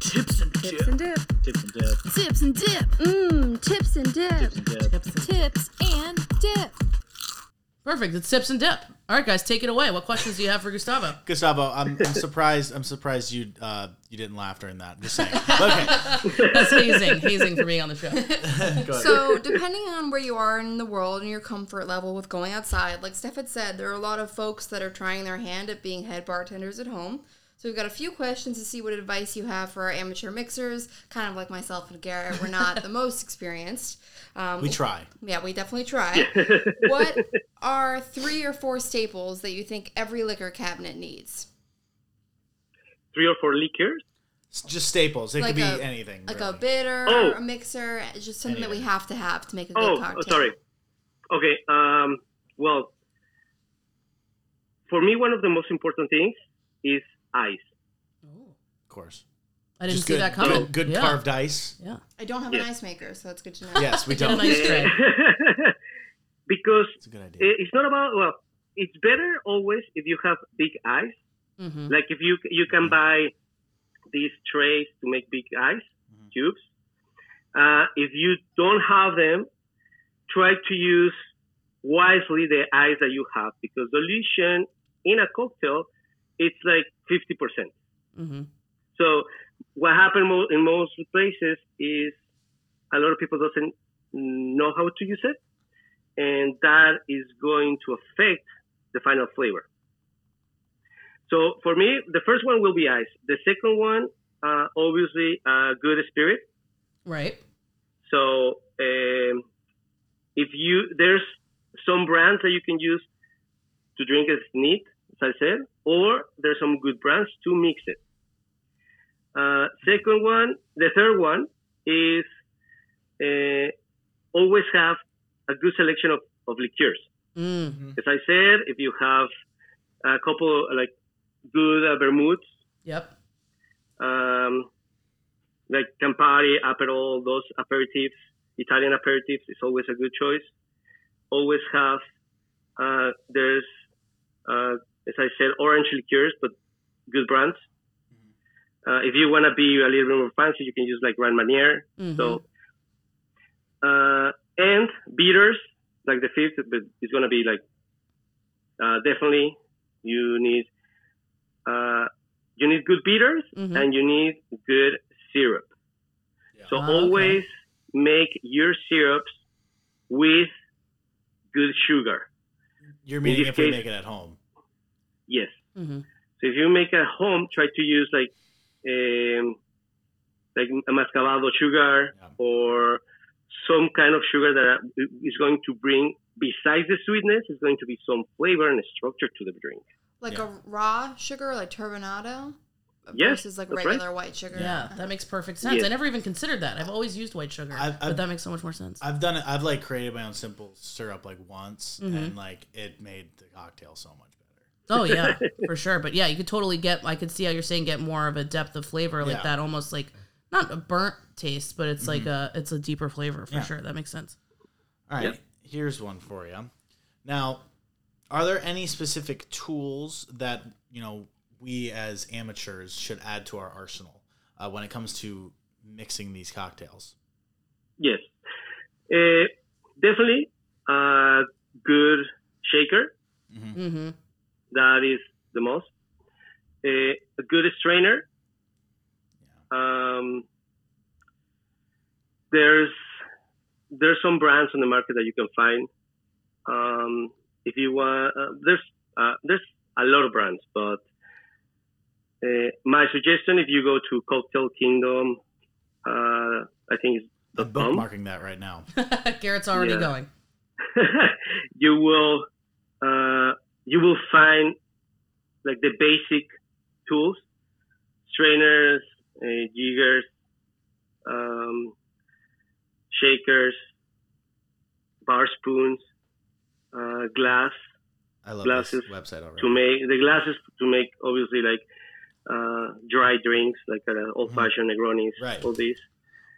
Tips and dip. Tips and dip. Tips and dip. Mmm, tips and dip. Tips and dip. Tips and dip. Perfect. It's tips and dip. All right, guys, take it away. What questions do you have for Gustavo? Gustavo, I'm, I'm surprised. I'm surprised you uh, you didn't laugh during that. Just saying. Okay, That's hazing, hazing for being on the show. So, depending on where you are in the world and your comfort level with going outside, like Steph had said, there are a lot of folks that are trying their hand at being head bartenders at home. So, we've got a few questions to see what advice you have for our amateur mixers. Kind of like myself and Garrett, we're not the most experienced. Um, we try. Yeah, we definitely try. what are three or four staples that you think every liquor cabinet needs? Three or four liquors. It's just staples. It Like could be a- anything. Like really. a bitter, Oh. a mixer, it's just something that we have to have to make a good Oh, cocktail. sorry. Okay. Um, well, for me, one of the most important things is ice. of course. I didn't Just see good, that coming. Good, good yeah. carved ice. Yeah. I don't have Yeah. an ice maker, so it's good to know. Yes, we Get a don't. nice tray. because It's a good idea. it's not about well. It's better always if you have big ice. hmm Like if you you can buy these trays to make big ice Mhm. cubes. Uh, if you don't have them, try to use wisely the ice that you have because dilution in a cocktail it's like fifty percent. hmm So what happened in most places is a lot of people doesn't know how to use it, and that is going to affect the final flavor. So for me, the first one will be ice. The second one, uh, obviously, uh, good spirit. Right. So um, if you there's some brands that you can use to drink as neat, as I said, or there's some good brands to mix it. Uh, second one, the third one is uh, always have a good selection of, of liqueurs. Mm. As I said, if you have a couple like good uh, vermouths, Yep. um, like Campari, Aperol, those aperitifs, Italian aperitifs is always a good choice. Always have, uh, there's, uh, as I said, orange liqueurs, but good brands. Uh, if you want to be a little bit more fancy, you can use like Grand Marnier. Mhm. So, uh, and bitters, like the fifth, but it's going to be like, uh, definitely you need, uh, you need good bitters Mhm. and you need good syrup. So Ah, okay. always make your syrups with good sugar. You're meaning this if we make it at home. Yes. Mhm. So if you make at home, try to use like um, like a mascabado sugar Yeah. or some kind of sugar that is going to bring, besides the sweetness, is going to be some flavor and structure to the drink. Like Yeah. a raw sugar, like turbinado, Yes, versus like that's regular white sugar. Yeah, that makes perfect sense. Yeah. I never even considered that. I've always used white sugar, I've- but I've- that makes so much more sense. I've done it. I've like created my own simple syrup like once, Mhm. and like it made the cocktail so much better. Oh yeah, for sure. But yeah, you could totally get. I could see how you're saying get more of a depth of flavor, like Yeah. that, almost like not a burnt taste, but it's like a it's a deeper flavor for Yeah. sure. That makes sense. All right, Yep. here's one for you. Now, are there any specific tools that you know we as amateurs should add to our arsenal uh, when it comes to mixing these cocktails? Yes. Uh, definitely a good shaker. Mm-hmm. That is the most. Uh, a good strainer. Um, there's there's some brands on the market that you can find. Um, if you want, uh, there's uh, there's a lot of brands, but uh, my suggestion, if you go to Cocktail Kingdom, uh, I think it's I'm .com. bookmarking that right now. Garrett's already Yeah. going. you will uh, you will find like the basic tools, strainers, uh, jiggers, um, shakers, bar spoons, uh, glass I love Glasses this website already. to make the glasses to make obviously like uh, dry drinks like uh, old fashioned Negronis, Right. all these.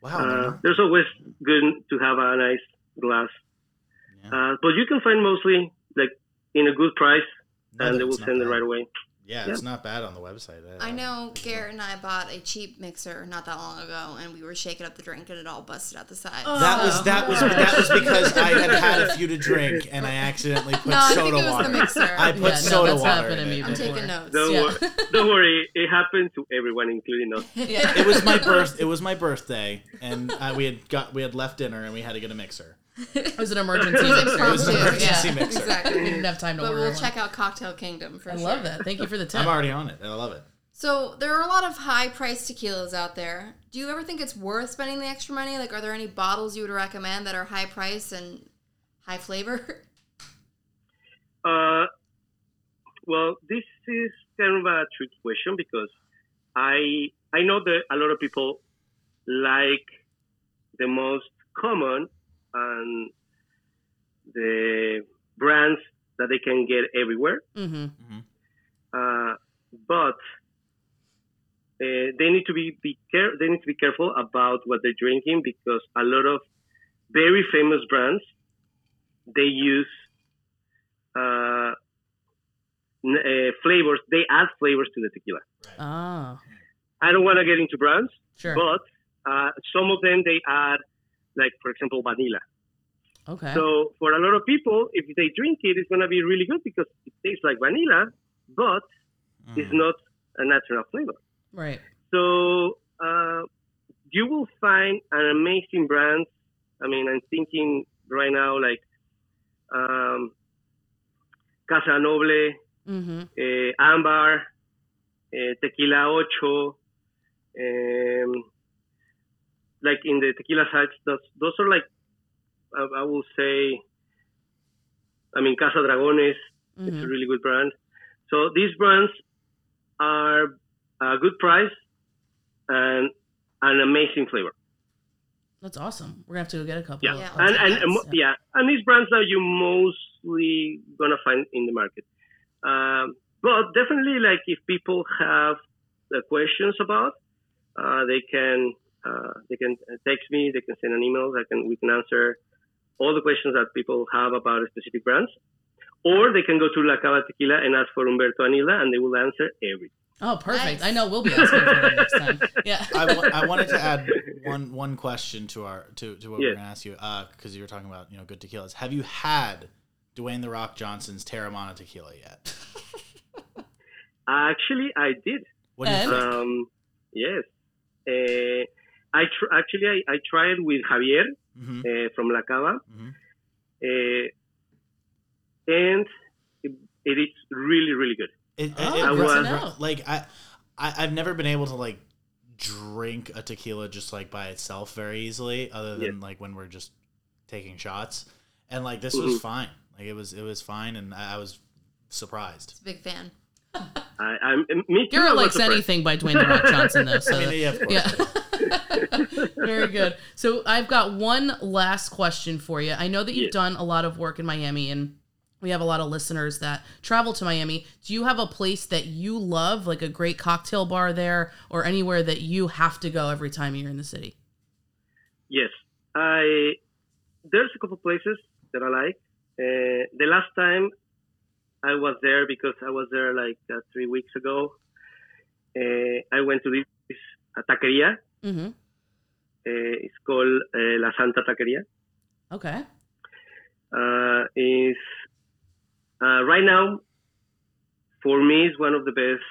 wow, Uh, there's always good to have a nice glass, Yeah. uh, but you can find mostly like in a good price, No, and they will not send it right away. Yeah, it's not bad on the website. Uh, I know Garrett and I bought a cheap mixer not that long ago, and we were shaking up the drink, and it all busted out the sides. That was that was that was because I had had a few to drink and I accidentally put No, I think soda it was the water. mixer. I put Yeah, no, soda that's water happened in to me it. I'm taking notes. Don't, Yeah. wor- don't worry, it happened to everyone, including us. Yeah. It was my birth. It was my birthday, and uh, we had got we had left dinner and we had to get a mixer. It was an emergency It was an emergency yeah, mixer. We didn't have time to But order we'll one. check out Cocktail Kingdom for sure. I sure. love that. Thank you for the tip. I'm already on it, and I love it. So there are a lot of high-priced tequilas out there. Do you ever think it's worth spending the extra money? Like, are there any bottles you would recommend that are high price and high flavor? Uh, well, this is kind of a tricky question because I I know that a lot of people like the most common and the brands that they can get everywhere. Mm-hmm. uh, but uh, they need to be, be care- they need to be careful about what they're drinking because a lot of very famous brands they use uh, n- uh, flavors. They add flavors to the tequila. Oh, I don't want to get into brands, sure. but uh, some of them they add, like for example, vanilla. okay. So for a lot of people, if they drink it, it's going to be really good because it tastes like vanilla, but Mm. it's not a natural flavor. right. So uh, you will find an amazing brand. I mean, I'm thinking right now like um, Casa Noble, Mm-hmm. eh, Ambar, eh, Tequila Ocho, um, like in the tequila sides, those, those are like, I, I will say, I mean, Casa Dragones, it's a Mm-hmm. really good brand. So these brands are a good price and an amazing flavor. That's awesome. We're gonna have to go get a couple. Yeah, of- Yeah. and and, and mo- yeah, and these brands are you mostly gonna find in the market. Um, but definitely, like if people have uh, questions about, uh, they can uh, they can text me, they can send an email, I can we can answer all the questions that people have about specific brands, or they can go to La Cava Tequila and ask for Humberto Anila, and they will answer everything. Oh, perfect. Nice. I know we'll be asking for them next time. Yeah. I, wanted to add one one question to our to, to what Yes. we're gonna ask you because you were talking about you know good tequilas. Have you had Dwayne the Rock Johnson's Teremana tequila yet? Actually, I did. What do you And? think? Um, yes. Uh, I tr- actually I, I tried with Javier hmm uh, from La Cava, Mhm. uh, and it, it is really really good. It, Oh, it- it good to was- know. like I, I I've never been able to like drink a tequila just like by itself very easily, other than Yeah. like when we're just taking shots. And like this was Mhm. fine. Like it was it was fine, and I, I was surprised. Big fan. I, I'm me too. I Garrett likes anything by Dwayne the Rock Johnson, though. So I mean, yeah. Yeah. Very good. So I've got one last question for you. I know that you've Yes. done a lot of work in Miami and we have a lot of listeners that travel to Miami. Do you have a place that you love, like a great cocktail bar there, or anywhere that you have to go every time you're in the city? Yes, I. There's a couple places that I like. Uh, the last time I was there because I was there like uh, three weeks ago. Uh, I went to this uh, taqueria. Mm-hmm. Uh, it's called uh, La Santa Taqueria. Okay. uh, is uh, right now for me is one of the best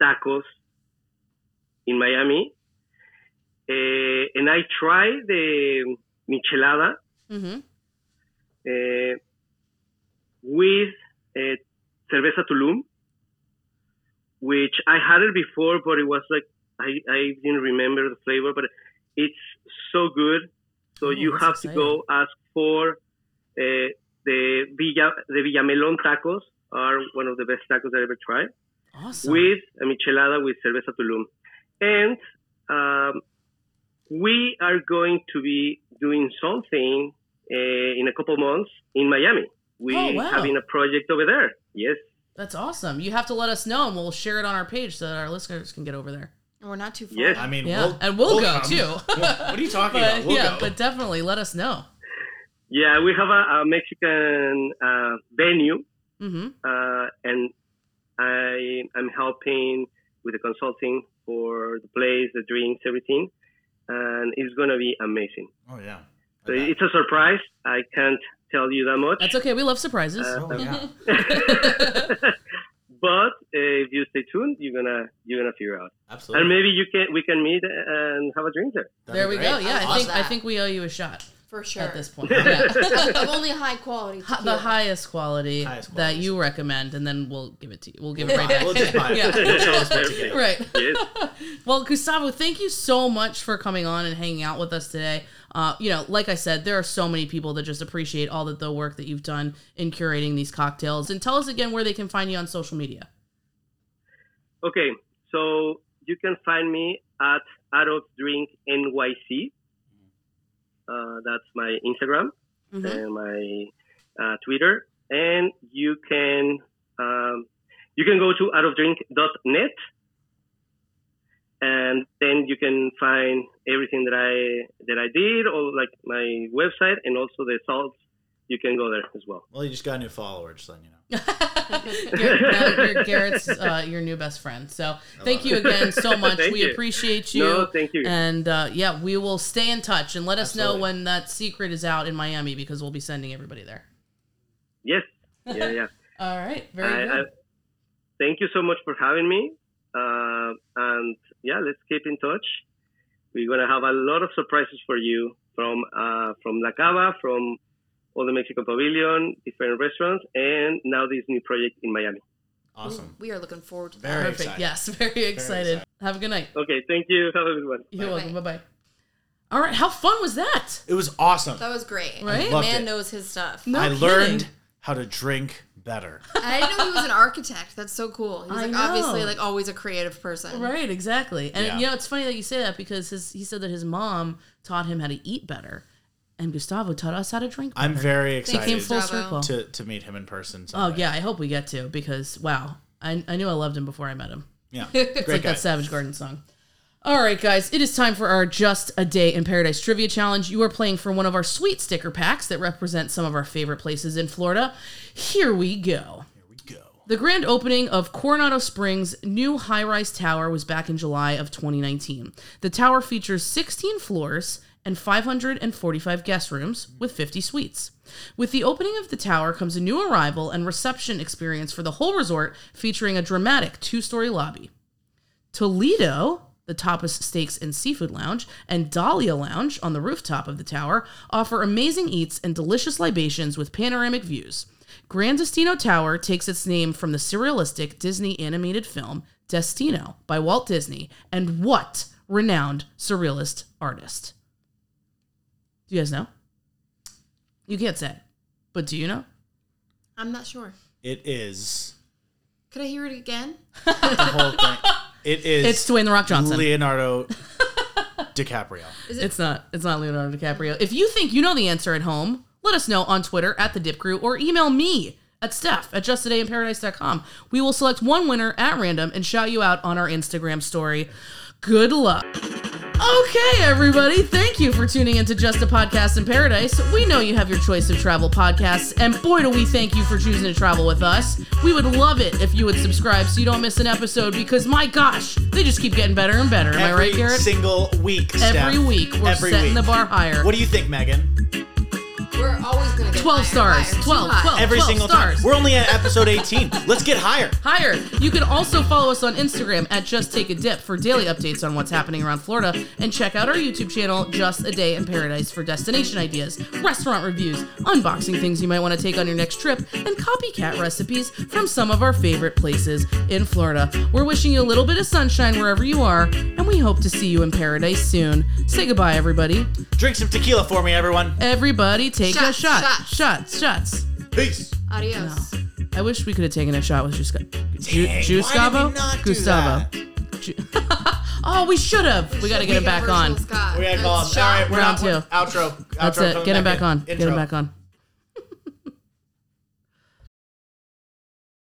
tacos in Miami. Uh, and I tried the michelada Mm-hmm. with uh, cerveza Tulum, which I had it before, but it was like I, I didn't remember the flavor, but it's so good. So Oh, you have exciting. to go ask for uh, the Villa the Villamelon tacos are one of the best tacos I ever tried Awesome. with a michelada with cerveza Tulum. And um, we are going to be doing something uh, in a couple months in Miami. We Oh, wow. having a project over there. Yes. That's awesome. You have to let us know and we'll share it on our page so that our listeners can get over there. And we're not too far. Yes. I mean, Yeah. we'll, and we'll, go come. too. what are you talking but, about? We'll yeah, go. but definitely let us know. Yeah, we have a, a Mexican uh, venue, Mm-hmm. uh, and I am helping with the consulting for the place, the drinks, everything, and it's gonna be amazing. oh yeah. So I it's a surprise. I can't tell you that much. That's okay. We love surprises. Uh, Oh, yeah. but uh, if you stay tuned, you're gonna you're gonna figure out, Absolutely. and maybe you can we can meet and have a drink there. That'd there we great. go. Yeah, I, I love think I think we owe you a shot For sure. at this point. Yeah. of only high quality. Hi- the highest quality Highest that you recommend, and then we'll give it to you. We'll give it right Fine, back. we'll just buy it. Yeah. We'll show us what you get. right. Yes. Well, Gustavo, thank you so much for coming on and hanging out with us today. Uh, you know, like I said, there are so many people that just appreciate all that the work that you've done in curating these cocktails. And tell us again where they can find you on social media. Okay, so you can find me at Art of Drink NYC. Uh, that's my Instagram Mhm. and my uh, Twitter, and you can um, you can go to artofdrink.net, and then you can find everything that I that I did, or like my website, and also the salts. You can go there as well. Well, you just got a new follower, just letting you know. Gar- now you're Garrett's uh, your new best friend. So thank you again so much. We you. appreciate you. No, thank you. And uh, yeah, we will stay in touch and let us know when that secret is out in Miami because we'll be sending everybody there. Yes, yeah, yeah. All right, very I, I, good. thank you so much for having me. Uh, and yeah, let's keep in touch. We're gonna have a lot of surprises for you from uh, from La Cava, from all the Mexican Pavilion, different restaurants, and now this new project in Miami. Awesome. We are looking forward to that. Very Perfect. excited. Yes, very excited. excited. Have a good night. Okay, thank you. Have a good one. You're Bye-bye. welcome. Bye bye. All right, how fun was that? It was awesome. That was great. Right? The Loved man it. knows his stuff. No I kidding. learned how to drink better. I didn't know he was an architect. That's so cool. He's I like know. obviously like always a creative person. Right, exactly. And Yeah. you know, it's funny that you say that because his, he said that his mom taught him how to eat better, and Gustavo taught us how to drink. Better. I'm very It came excited full circle. to, to meet him in person. Oh yeah, I hope we get to because wow, I, I knew I loved him before I met him. yeah. It's Great like guy. that Savage Garden song. All right, guys, it is time for our Just a Day in Paradise trivia challenge. You are playing for one of our sweet sticker packs that represent some of our favorite places in Florida. Here we go. Here we go. The grand opening of Coronado Springs' new high rise tower was back in July of 2019. The tower features 16 floors and 545 guest rooms with 50 suites. With the opening of the tower comes a new arrival and reception experience for the whole resort, featuring a dramatic two story lobby. Toledo, the Tapas Steaks and Seafood Lounge, and Dahlia Lounge on the rooftop of the tower offer amazing eats and delicious libations with panoramic views. Grand Destino Tower takes its name from the surrealistic Disney animated film Destino by Walt Disney, and what renowned surrealist artist? Do you guys know? You can't say, but do you know? I'm not sure. It is Could I hear it again? the whole thing. It is. It's Dwayne the Rock Johnson. Leonardo DiCaprio. It's not. It's not Leonardo DiCaprio. If you think you know the answer at home, let us know on Twitter at the Dip Crew or email me at Steph at justadayinparadise.com. We will select one winner at random and shout you out on our Instagram story. Good luck. Okay, everybody, thank you for tuning into Just a Podcast in Paradise. We know you have your choice of travel podcasts, and boy, do we thank you for choosing to travel with us. We would love it if you would subscribe so you don't miss an episode because, my gosh, they just keep getting better and better. Am I right, Garrett? Every single week. Every week, we're Every setting week. the bar higher. What do you think, Megan? We're always gonna get 12 higher, stars. higher, too 12, high. 12. Every single stars. time. We're only at episode 18. Let's get higher. higher. You can also follow us on Instagram at Just Take a Dip for daily updates on what's happening around Florida, and check out our YouTube channel, Just a Day in Paradise, for destination ideas, restaurant reviews, unboxing things you might want to take on your next trip, and copycat recipes from some of our favorite places in Florida. We're wishing you a little bit of sunshine wherever you are, and we hope to see you in paradise soon. Say goodbye, everybody. Drink some tequila for me, everyone. Everybody, take a Shots, shot. Shots. Shots, shots. Peace. Adios. I wish we could have taken a shot with Ju- Ju- Dang, why did we Gustavo. not do Gustavo. that? Ju- oh, we should have. We got to get him back on. We gotta call him. All right, We're we're on out. two. Outro. That's it. coming Get him back back in. on. Get Intro. him back on.